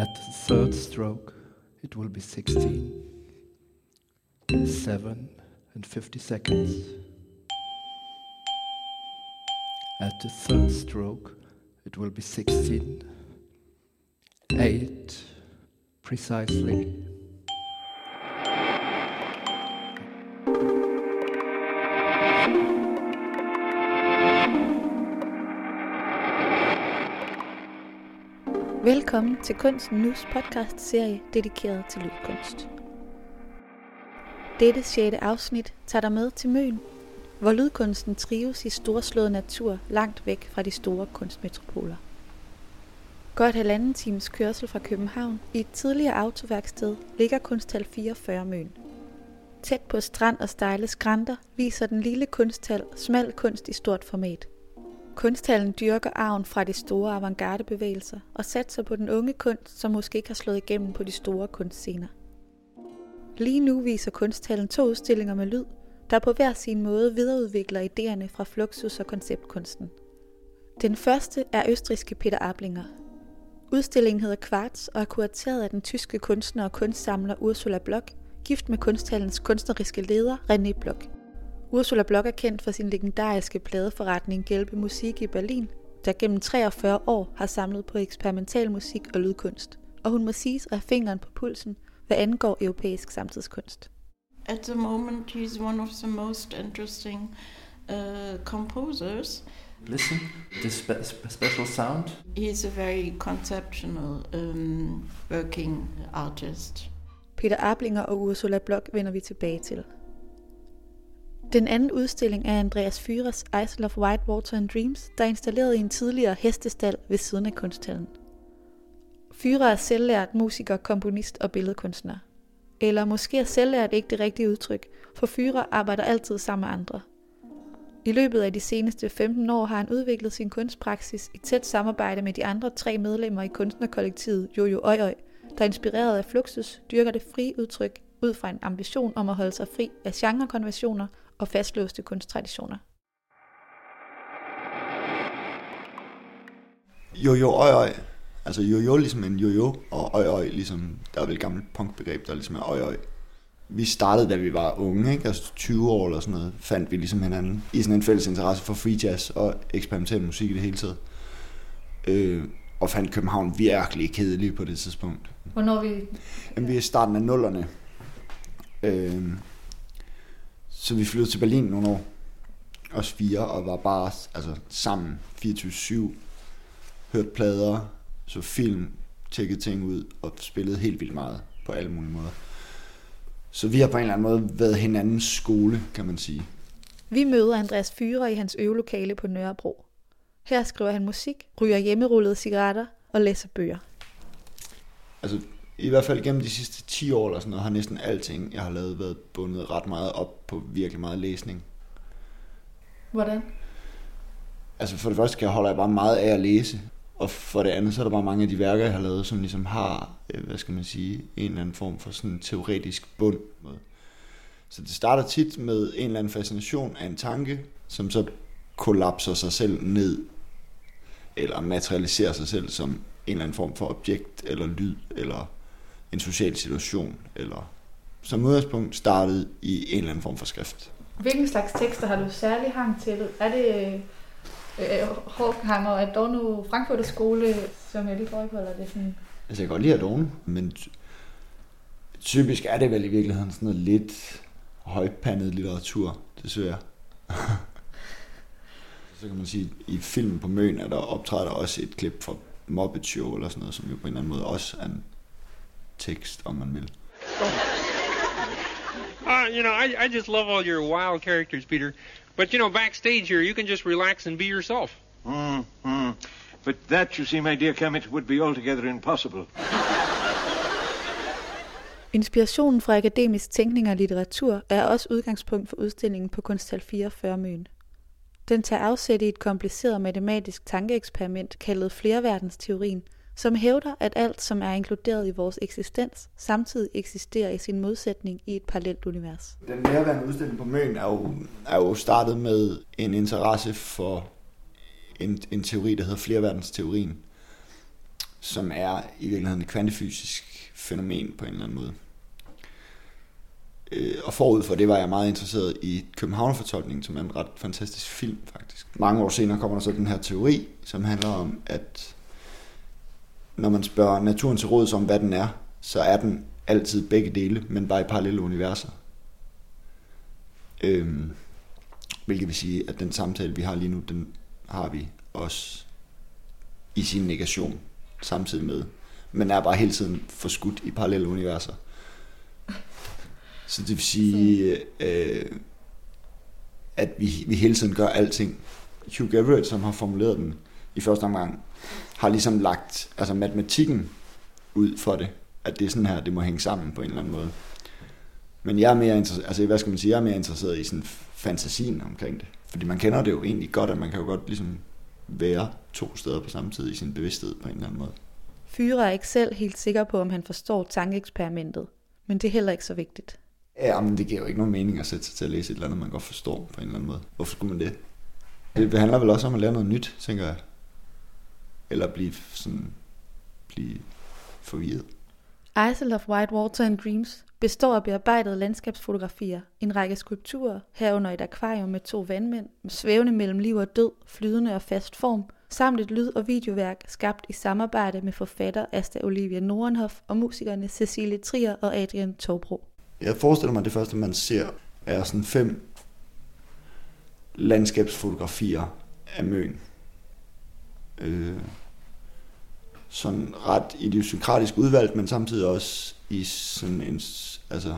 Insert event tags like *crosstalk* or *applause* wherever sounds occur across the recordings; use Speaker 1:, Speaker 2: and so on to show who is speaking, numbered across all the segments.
Speaker 1: At the third stroke, it will be 16, 7 and 50 seconds. At the third stroke, it will be 16, 8 precisely.
Speaker 2: Velkommen til Kunsten Nus podcast serie dedikeret til lydkunst. Dette sjette afsnit tager dig med til Møn, hvor lydkunsten trives i storslået natur langt væk fra de store kunstmetropoler. Godt halvanden times kørsel fra København i et tidligere autoværksted ligger kunsthal 44 Møn. Tæt på strand og stejle skrænter viser den lille kunsthal smal kunst i stort format – Kunsthallen dyrker arven fra de store avantgardebevægelser og satser på den unge kunst, som måske ikke har slået igennem på de store kunstscener. Lige nu viser kunsthallen to udstillinger med lyd, der på hver sin måde videreudvikler idéerne fra Fluxus og konceptkunsten. Den første er østriske Peter Ablinger. Udstillingen hedder Kvarts og er kurateret af den tyske kunstner og kunstsamler Ursula Block, gift med kunsthallens kunstneriske leder René Block. Ursula Block er kendt for sin legendariske pladeforretning Gelbe Musik i Berlin, der gennem 43 år har samlet på eksperimental musik og lydkunst. Og hun må siges at have fingeren på pulsen, hvad angår europæisk samtidskunst.
Speaker 3: At the moment he's one of the most interesting uh, composers.
Speaker 1: Listen, this spe- special sound.
Speaker 3: He's a very conceptual um, working artist.
Speaker 2: Peter Ablinger og Ursula Block vender vi tilbage til. Den anden udstilling er Andreas Fyres Isle of White Water and Dreams, der er installeret i en tidligere hestestal ved siden af kunsthallen. Fyre er selvlært musiker, komponist og billedkunstner. Eller måske er selvlært ikke det rigtige udtryk, for Fyre arbejder altid sammen med andre. I løbet af de seneste 15 år har han udviklet sin kunstpraksis i tæt samarbejde med de andre tre medlemmer i kunstnerkollektivet Jojo Øj Øj, der inspireret af Fluxus dyrker det frie udtryk ud fra en ambition om at holde sig fri af genrekonventioner og fastlåste kunsttraditioner.
Speaker 4: Jojo øj øj. Altså jojo ligesom en jojo, og øj øj ligesom, der er vel et gammelt punkbegreb, der ligesom er øj øj. Vi startede, da vi var unge, ikke? altså 20 år eller sådan noget, fandt vi ligesom hinanden i sådan en fælles interesse for free jazz og eksperimentel musik i det hele taget. Øh, og fandt København virkelig kedelig på det tidspunkt.
Speaker 2: Hvornår vi...
Speaker 4: Jamen, vi er i starten af nullerne. Øh, så vi flyttede til Berlin nogle år, os fire, og var bare altså, sammen 24-7, hørte plader, så film, tjekkede ting ud, og spillede helt vildt meget på alle mulige måder. Så vi har på en eller anden måde været hinandens skole, kan man sige.
Speaker 2: Vi møder Andreas Fyre i hans øvelokale på Nørrebro. Her skriver han musik, ryger hjemmerullede cigaretter og læser bøger.
Speaker 4: Altså, i hvert fald gennem de sidste 10 år eller sådan noget, har næsten alting, jeg har lavet, været bundet ret meget op på virkelig meget læsning.
Speaker 2: Hvordan?
Speaker 4: Altså for det første kan jeg holde bare meget af at læse, og for det andet så er der bare mange af de værker, jeg har lavet, som ligesom har, øh, hvad skal man sige, en eller anden form for sådan en teoretisk bund. Så det starter tit med en eller anden fascination af en tanke, som så kollapser sig selv ned, eller materialiserer sig selv som en eller anden form for objekt, eller lyd, eller en social situation, eller som udgangspunkt startet i en eller anden form for skrift.
Speaker 2: Hvilken slags tekster har du særlig hang til? Er det øh, Horkheimer og Adorno Frankfurter skole, som jeg lige forholder det sådan?
Speaker 4: Altså jeg kan godt lide Adorno, men typisk er det vel i virkeligheden sådan noget lidt højpandet litteratur, desværre. *laughs* så kan man sige, i filmen på Møn er der optræder der også et klip fra Show eller sådan noget, som jo på en eller anden måde også er en tekst, om man vil.
Speaker 5: Uh, you know, I, I just love all your wild characters, Peter. But, you know, backstage here, you can just relax and be yourself.
Speaker 6: Mm-hmm. But that, you see, my dear Kemet, would be altogether impossible.
Speaker 2: Inspirationen fra akademisk tænkning og litteratur er også udgangspunkt for udstillingen på Kunsthal 44 Møn. Den tager afsæt i et kompliceret matematisk tankeeksperiment kaldet flerverdensteorien – som hævder, at alt, som er inkluderet i vores eksistens, samtidig eksisterer i sin modsætning i et parallelt univers.
Speaker 4: Den nærværende udstilling på Møn er jo, er jo startet med en interesse for en, en teori, der hedder flerverdensteorien, som er i virkeligheden et kvantefysisk fænomen på en eller anden måde. Øh, og forud for det var jeg meget interesseret i København-fortolkningen, som er en ret fantastisk film faktisk. Mange år senere kommer der så den her teori, som handler om, at når man spørger naturen til råds om, hvad den er, så er den altid begge dele, men bare i parallelle universer. Øhm, hvilket vil sige, at den samtale, vi har lige nu, den har vi også i sin negation samtidig med. Men er bare hele tiden forskudt i parallelle universer. Så det vil sige, øh, at vi, vi hele tiden gør alting. Hugh Everett, som har formuleret den i første omgang, har ligesom lagt altså matematikken ud for det. At det er sådan her, det må hænge sammen på en eller anden måde. Men jeg er mere interesseret, altså hvad skal man sige, jeg er mere interesseret i sådan fantasien omkring det. Fordi man kender det jo egentlig godt, at man kan jo godt ligesom være to steder på samme tid i sin bevidsthed på en eller anden måde.
Speaker 2: Fyre er ikke selv helt sikker på, om han forstår tankeeksperimentet, men det er heller ikke så vigtigt.
Speaker 4: Ja, men det giver jo ikke nogen mening at sætte sig til at læse et eller andet, man godt forstår på en eller anden måde. Hvorfor skulle man det? Det handler vel også om at lære noget nyt, tænker jeg. Eller blive sådan, blive forvirret.
Speaker 2: Isle of White Water and Dreams består af bearbejdede landskabsfotografier, en række skulpturer, herunder et akvarium med to vandmænd, svævende mellem liv og død, flydende og fast form, samt et lyd- og videoværk skabt i samarbejde med forfatter Asta Olivia Norenhoff og musikerne Cecilie Trier og Adrian Tobro.
Speaker 4: Jeg forestiller mig, at det første, man ser, er sådan fem landskabsfotografier af Møn. Øh, sådan ret idiosynkratisk udvalgt, men samtidig også i sådan en, altså,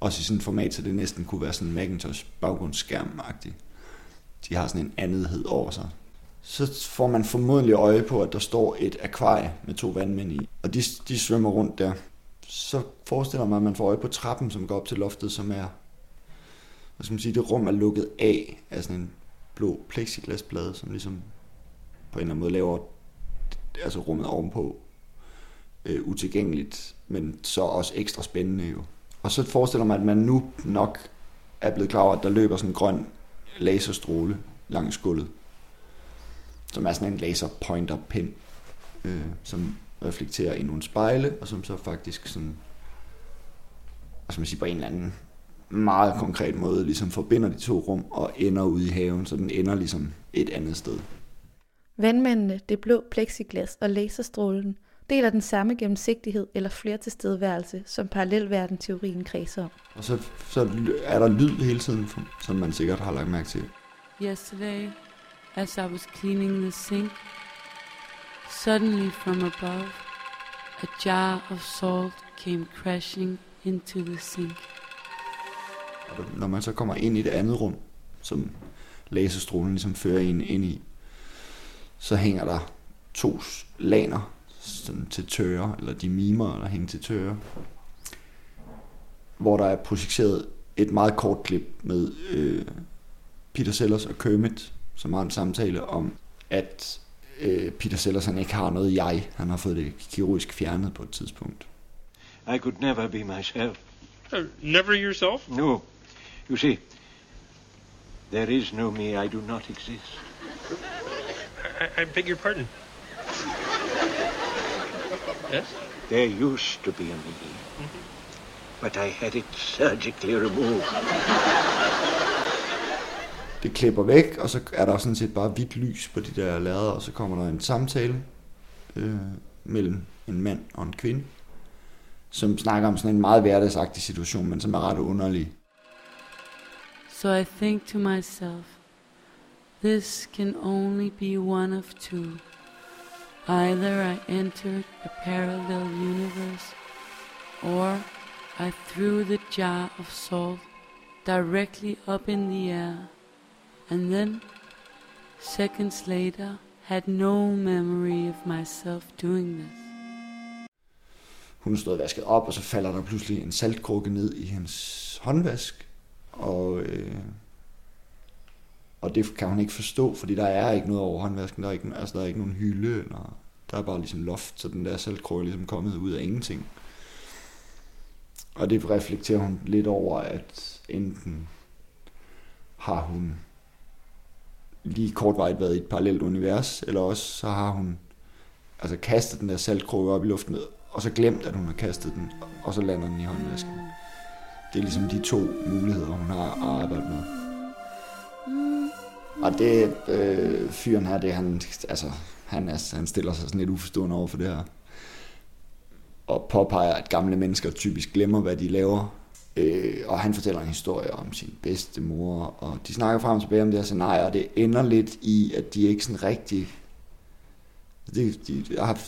Speaker 4: også i sådan et format, så det næsten kunne være sådan en Macintosh baggrundsskærm -agtig. De har sådan en andethed over sig. Så får man formodentlig øje på, at der står et akvarie med to vandmænd i, og de, de svømmer rundt der. Så forestiller man, at man får øje på trappen, som går op til loftet, som er, hvad skal man sige, det rum er lukket af af sådan en blå plexiglasplade, som ligesom på en eller anden måde laver altså rummet ovenpå øh, utilgængeligt, men så også ekstra spændende jo. Og så forestiller man, at man nu nok er blevet klar over, at der løber sådan en grøn laserstråle langs gulvet, som er sådan en laser pin, øh, som reflekterer i nogle spejle, og som så faktisk sådan, hvad man siger, på en eller anden meget konkret måde ligesom forbinder de to rum og ender ude i haven, så den ender ligesom et andet sted.
Speaker 2: Vandmændene, det blå plexiglas og laserstrålen deler den samme gennemsigtighed eller flertilstedeværelse, som parallelverden-teorien kredser om.
Speaker 4: Og så, så er der lyd hele tiden, som man sikkert har lagt mærke til.
Speaker 7: Yesterday, as I was cleaning the sink, suddenly from above, a jar of salt came crashing into the sink.
Speaker 4: Og når man så kommer ind i det andet rum, som laserstrålen ligesom fører en ind i, så hænger der to laner sådan til tørre, eller de mimer, der hænger til tørre, hvor der er projiceret et meget kort klip med øh, Peter Sellers og Kermit, som har en samtale om, at øh, Peter Sellers han ikke har noget jeg. Han har fået det kirurgisk fjernet på et tidspunkt.
Speaker 6: I could never be myself.
Speaker 5: Uh, never yourself?
Speaker 6: No. You see, there is no me. I do not exist.
Speaker 5: I, I beg your pardon. Yes?
Speaker 6: There used to be a me. But I had it surgically removed.
Speaker 4: Det klipper væk, og så er der sådan set bare hvidt lys på de der lader, og så kommer der en samtale øh, mellem en mand og en kvinde, som snakker om sådan en meget hverdagsagtig situation, men som er ret underlig.
Speaker 7: So I think to myself, this can only be one of two. Either I entered a parallel universe, or I threw the jar of salt directly up in the air, and then, seconds later, had no memory of myself doing this.
Speaker 4: Hun stod vasket op, og så falder der pludselig en saltkrukke ned i hendes håndvask, og, øh, og det kan hun ikke forstå, fordi der er ikke noget over håndvasken, der er ikke, altså, der er ikke nogen hylde, eller, der er bare ligesom loft, så den der saltkrog er ligesom kommet ud af ingenting. Og det reflekterer hun lidt over, at enten har hun lige kortvarigt været i et parallelt univers, eller også så har hun altså kastet den der saltkrukke op i luften, og så glemt, at hun har kastet den, og så lander den i håndvasken. Det er ligesom de to muligheder, hun har at arbejde med. Og det øh, fyren her, det han, altså, han, er, han stiller sig sådan lidt uforstående over for det her. Og påpeger, at gamle mennesker typisk glemmer, hvad de laver. Øh, og han fortæller en historie om sin bedste mor, og de snakker frem og tilbage om det her scenarie, og det ender lidt i, at de ikke sådan rigtig... De, de,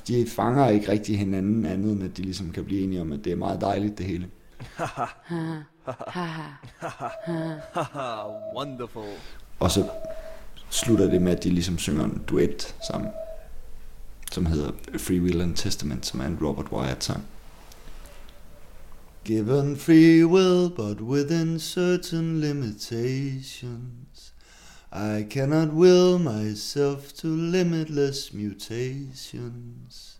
Speaker 4: de fanger ikke rigtig hinanden andet, end at de ligesom kan blive enige om, at det er meget dejligt det hele.
Speaker 8: Wonderful.
Speaker 4: Og så slutter det med, at de ligesom synger en duet sammen, som hedder Free Will and Testament, som er en Robert Wyatt sang. Given free will, but within certain limitations, I cannot will myself to limitless mutations.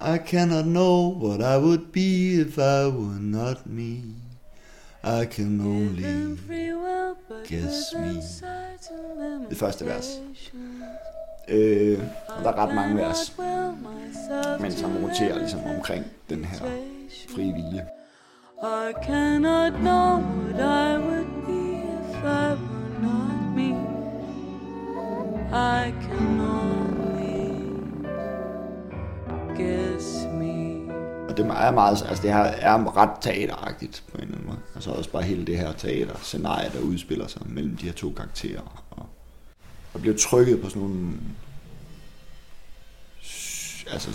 Speaker 4: I cannot know what I would be if I were not me. I can only guess me. Det første vers. Øh, og der er ret mange vers, men som roterer ligesom omkring den her frie vilje.
Speaker 7: I cannot know what I would be if I were not me. I can
Speaker 4: Og det er meget, altså det her er ret teateragtigt på en eller anden måde. Altså også bare hele det her teaterscenarie, der udspiller sig mellem de her to karakterer. Og, og bliver trykket på sådan nogle altså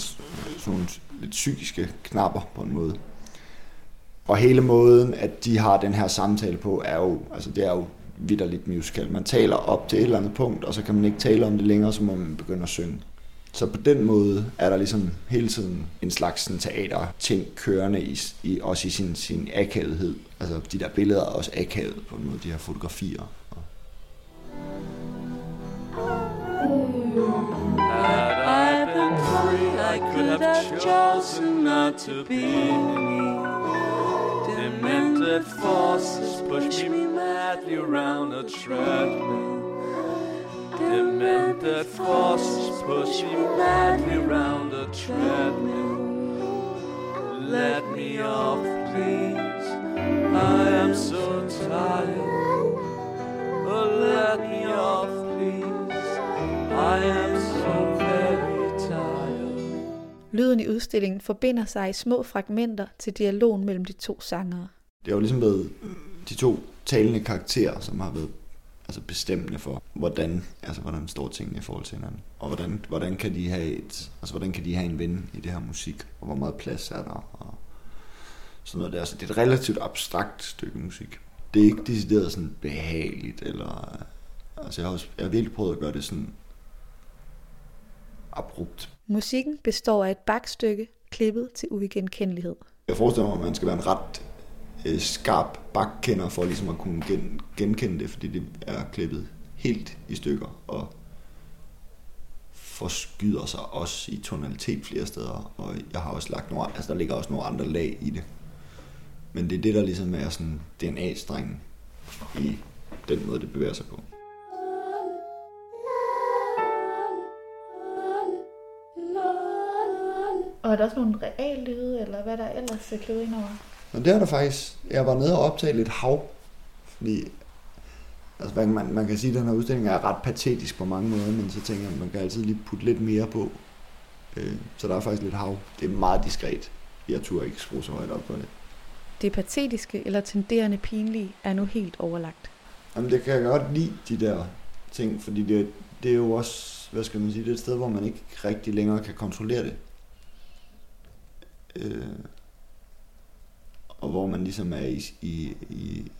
Speaker 4: sådan nogle lidt psykiske knapper på en måde. Og hele måden, at de har den her samtale på, er jo, altså det er jo vidderligt musical. Man taler op til et eller andet punkt, og så kan man ikke tale om det længere, så må man begynde at synge. Så på den måde er der ligesom hele tiden en slags sådan, teater-ting kørende, i, i, også i sin, sin akavethed. Altså de der billeder er også akavet på en måde, de her fotografier.
Speaker 8: Had I been free, I could have chosen not to be. Demented forces push me madly around a treadmill. Demented forces push me madly around a treadmill. Let me off, please. I am so tired. Oh, let me off, please. I am so very tired.
Speaker 2: Lyden i udstillingen forbinder sig i små fragmenter til dialogen mellem de to sangere.
Speaker 4: Det har jo ligesom været de to talende karakterer, som har været altså bestemmende for, hvordan, altså hvordan står tingene i forhold til hinanden. Og hvordan, hvordan, kan de have et, altså hvordan kan de have en ven i det her musik, og hvor meget plads er der, og sådan noget der. Så det er et relativt abstrakt stykke musik. Det er ikke decideret sådan behageligt, eller... Altså jeg har, også, jeg har virkelig prøvet at gøre det sådan abrupt.
Speaker 2: Musikken består af et bakstykke, klippet til uigenkendelighed.
Speaker 4: Jeg forestiller mig, at man skal være en ret øh, skarp bakkender for ligesom at kunne gen, genkende det, fordi det er klippet helt i stykker og forskyder sig også i tonalitet flere steder, og jeg har også lagt nogle, altså der ligger også nogle andre lag i det. Men det er det, der ligesom er sådan DNA-strengen i den måde, det bevæger sig på.
Speaker 2: Og er der også nogle reallyde, eller hvad der ellers er klippet ind over?
Speaker 4: Men det er der faktisk. Jeg var nede og optage lidt hav, fordi altså, man, man, man kan sige, at den her udstilling er ret patetisk på mange måder, men så tænker jeg, at man kan altid lige putte lidt mere på. Øh, så der er faktisk lidt hav. Det er meget diskret. Jeg turde ikke skrue så højt op på det.
Speaker 2: Det patetiske eller tenderende pinlige er nu helt overlagt.
Speaker 4: Jamen, det kan jeg godt lide, de der ting, fordi det, det er jo også, hvad skal man sige, det er et sted, hvor man ikke rigtig længere kan kontrollere det. Øh, og hvor man ligesom er i, i, i,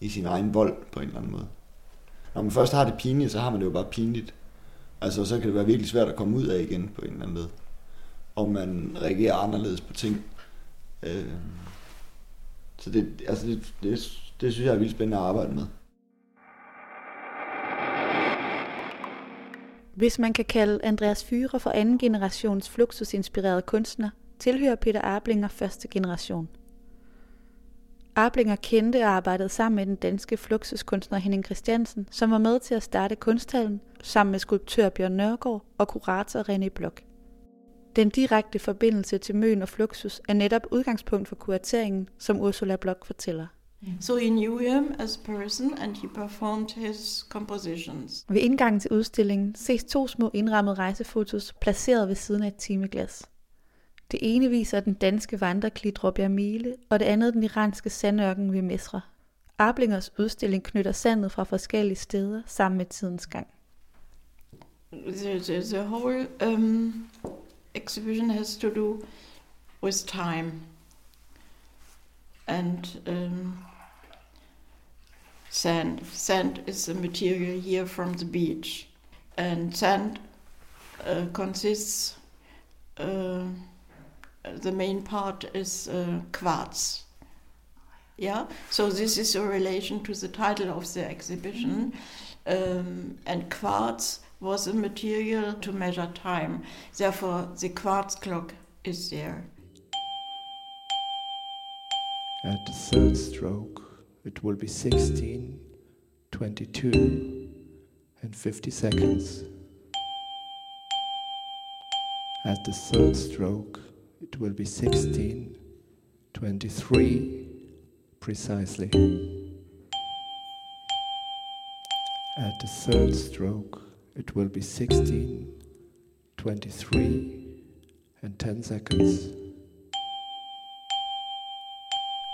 Speaker 4: i sin egen vold på en eller anden måde. Når man først har det pinligt, så har man det jo bare pinligt. Altså, så kan det være virkelig svært at komme ud af igen på en eller anden måde. Og man reagerer anderledes på ting. Øh, så det, altså det, det, det synes jeg er vildt spændende at arbejde med.
Speaker 2: Hvis man kan kalde Andreas Fyre for anden generations fluxusinspireret kunstner, tilhører Peter Arblinger første generation. Arblinger kendte og arbejdede sammen med den danske fluxuskunstner Henning Christiansen, som var med til at starte kunsthallen sammen med skulptør Bjørn Nørgaard og kurator René Blok. Den direkte forbindelse til Møn og Fluxus er netop udgangspunkt for kurateringen, som Ursula Blok fortæller.
Speaker 3: So he knew him as person and he performed his compositions.
Speaker 2: Ved indgangen til udstillingen ses to små indrammede rejsefotos placeret ved siden af et timeglas. Det ene viser den danske vandreklit Mile, og det andet den iranske sandørken ved Mesra. Ablingers udstilling knytter sandet fra forskellige steder sammen med tidens gang.
Speaker 3: The, the, the whole um, exhibition has to do with time. And um, sand. Sand is a material here from the beach. And sand uh, consists, uh, the main part is uh, quartz. Yeah, so this is a relation to the title of the exhibition. Um, and quartz was a material to measure time. Therefore, the quartz clock is there.
Speaker 1: At the third stroke, it will be 16, 22, and 50 seconds. At the third stroke, it will be 16, 23, precisely. At the third stroke, it will be 16, 23, and 10 seconds.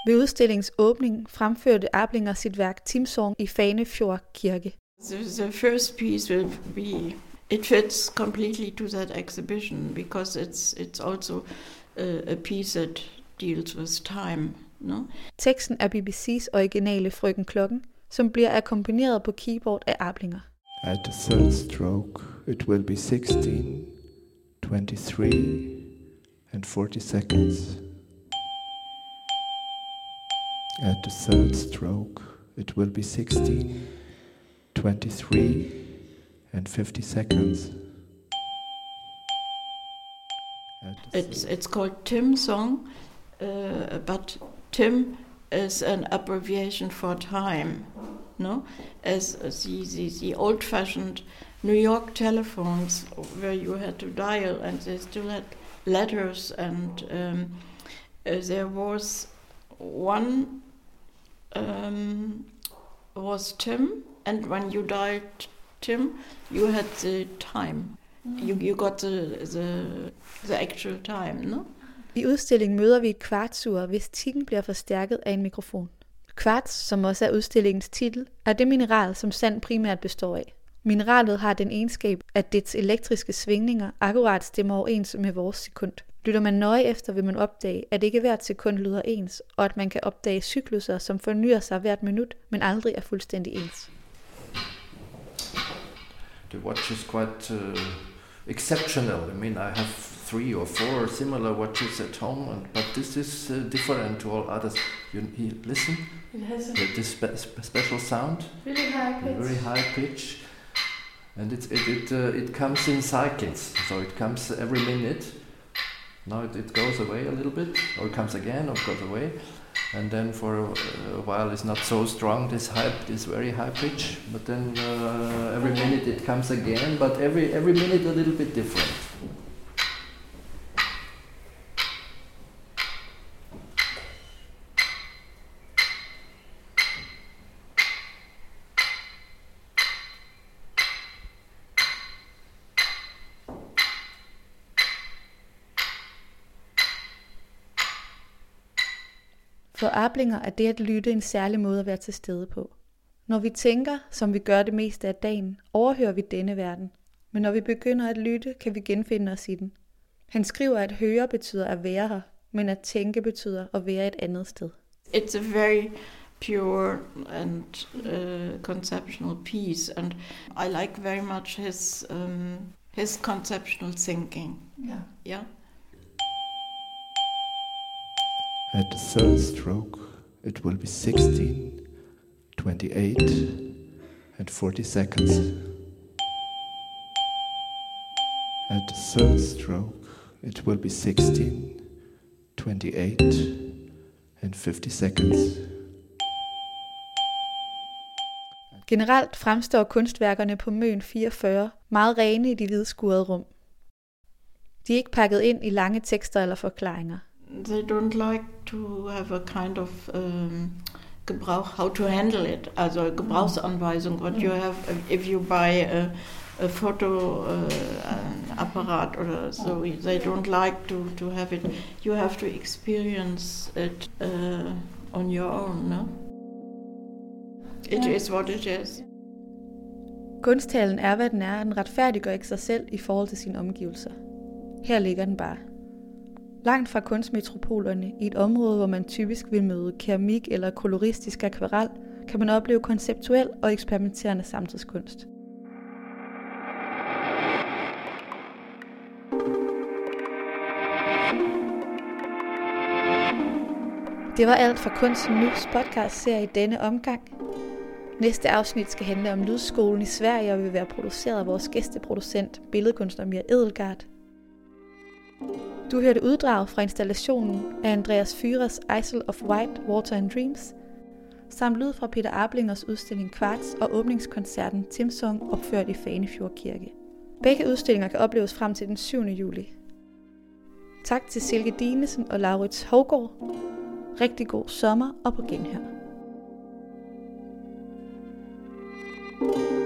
Speaker 2: Ved udstillingens åbning fremførte Arblinger sit værk Timsong i Fanefjord Kirke.
Speaker 3: The, the first piece will be it fits completely to that exhibition because it's it's also uh, a piece that deals with time. No,
Speaker 2: Teksten er BBC's originale Frøken Klokken, som bliver akkompagneret på keyboard af Arblinger.
Speaker 1: At the third stroke, it will be 16, 23, and 40 seconds. At the third stroke, it will be 16, 23, and 50 seconds.
Speaker 3: It's it's called Tim song, uh, but Tim is an abbreviation for time. No, as the the, the old-fashioned New York telephones where you had to dial and they still had letters and um, uh, there was one um, was Tim, and when you dialed Tim, you had the time. You, you got the, the, the actual time, no?
Speaker 2: I udstillingen møder vi et kvartsur, hvis tikken bliver forstærket af en mikrofon. Kvarts, som også er udstillingens titel, er det mineral, som sand primært består af. Mineralet har den egenskab, at dets elektriske svingninger akkurat stemmer overens med vores sekund. Lytter man nøje efter, vil man opdage, at ikke hvert sekund lyder ens, og at man kan opdage cykluser, som fornyer sig hvert minut, men aldrig er fuldstændig ens.
Speaker 9: The watch is quite uh, exceptional. I mean, I have three or four similar watches at home, and, but this is uh, different to all others. You, you listen,
Speaker 7: It has a
Speaker 9: this spe- spe- special sound,
Speaker 7: really high pitch.
Speaker 9: very high pitch, and it it it, uh, it comes in cycles. So it comes every minute. Now it, it goes away a little bit, or it comes again, or goes away, and then for a, a while it's not so strong. This high, this very high pitch, but then uh, every minute it comes again. But every every minute a little bit different.
Speaker 2: For Arblinger er det at lytte en særlig måde at være til stede på. Når vi tænker, som vi gør det meste af dagen, overhører vi denne verden. Men når vi begynder at lytte, kan vi genfinde os i den. Han skriver, at høre betyder at være her, men at tænke betyder at være et andet sted.
Speaker 3: It's a very pure and uh, conceptual piece, and I like very much his um, his conceptual thinking.
Speaker 7: Yeah.
Speaker 3: Yeah.
Speaker 1: At the third stroke, it will be 16, 28, and 40 seconds. At the third stroke, it will be 16, 28, and 50 seconds.
Speaker 2: Generelt fremstår kunstværkerne på Møn 44 meget rene i de hvidskurede rum. De er ikke pakket ind i lange tekster eller forklaringer.
Speaker 3: They don't like to have a kind of um, Gebrauch, how to handle it, also a Gebrauchsanweisung, what you have if you buy a, a photo uh, apparat or so. They don't like to, to have it. You have to experience it uh, on your own, no? It is what it is.
Speaker 2: Kunsthallen er, hvad den er, den retfærdiggør ikke sig selv i forhold til sine omgivelser. Her ligger den bare. Langt fra kunstmetropolerne, i et område, hvor man typisk vil møde keramik eller koloristisk akvarel, kan man opleve konceptuel og eksperimenterende samtidskunst. Det var alt fra Kunsten Nus podcast-serie i denne omgang. Næste afsnit skal handle om Lydskolen i Sverige og vil være produceret af vores gæsteproducent, billedkunstner Mia Edelgard. Du hørte uddrag fra installationen af Andreas Fyres Isle of White, Water and Dreams, samt lyd fra Peter Ablingers udstilling Kvarts og åbningskoncerten Timsong opført i Fanefjord Kirke. Begge udstillinger kan opleves frem til den 7. juli. Tak til Silke Dinesen og Laurits Hovgaard. Rigtig god sommer og på genhør. thank you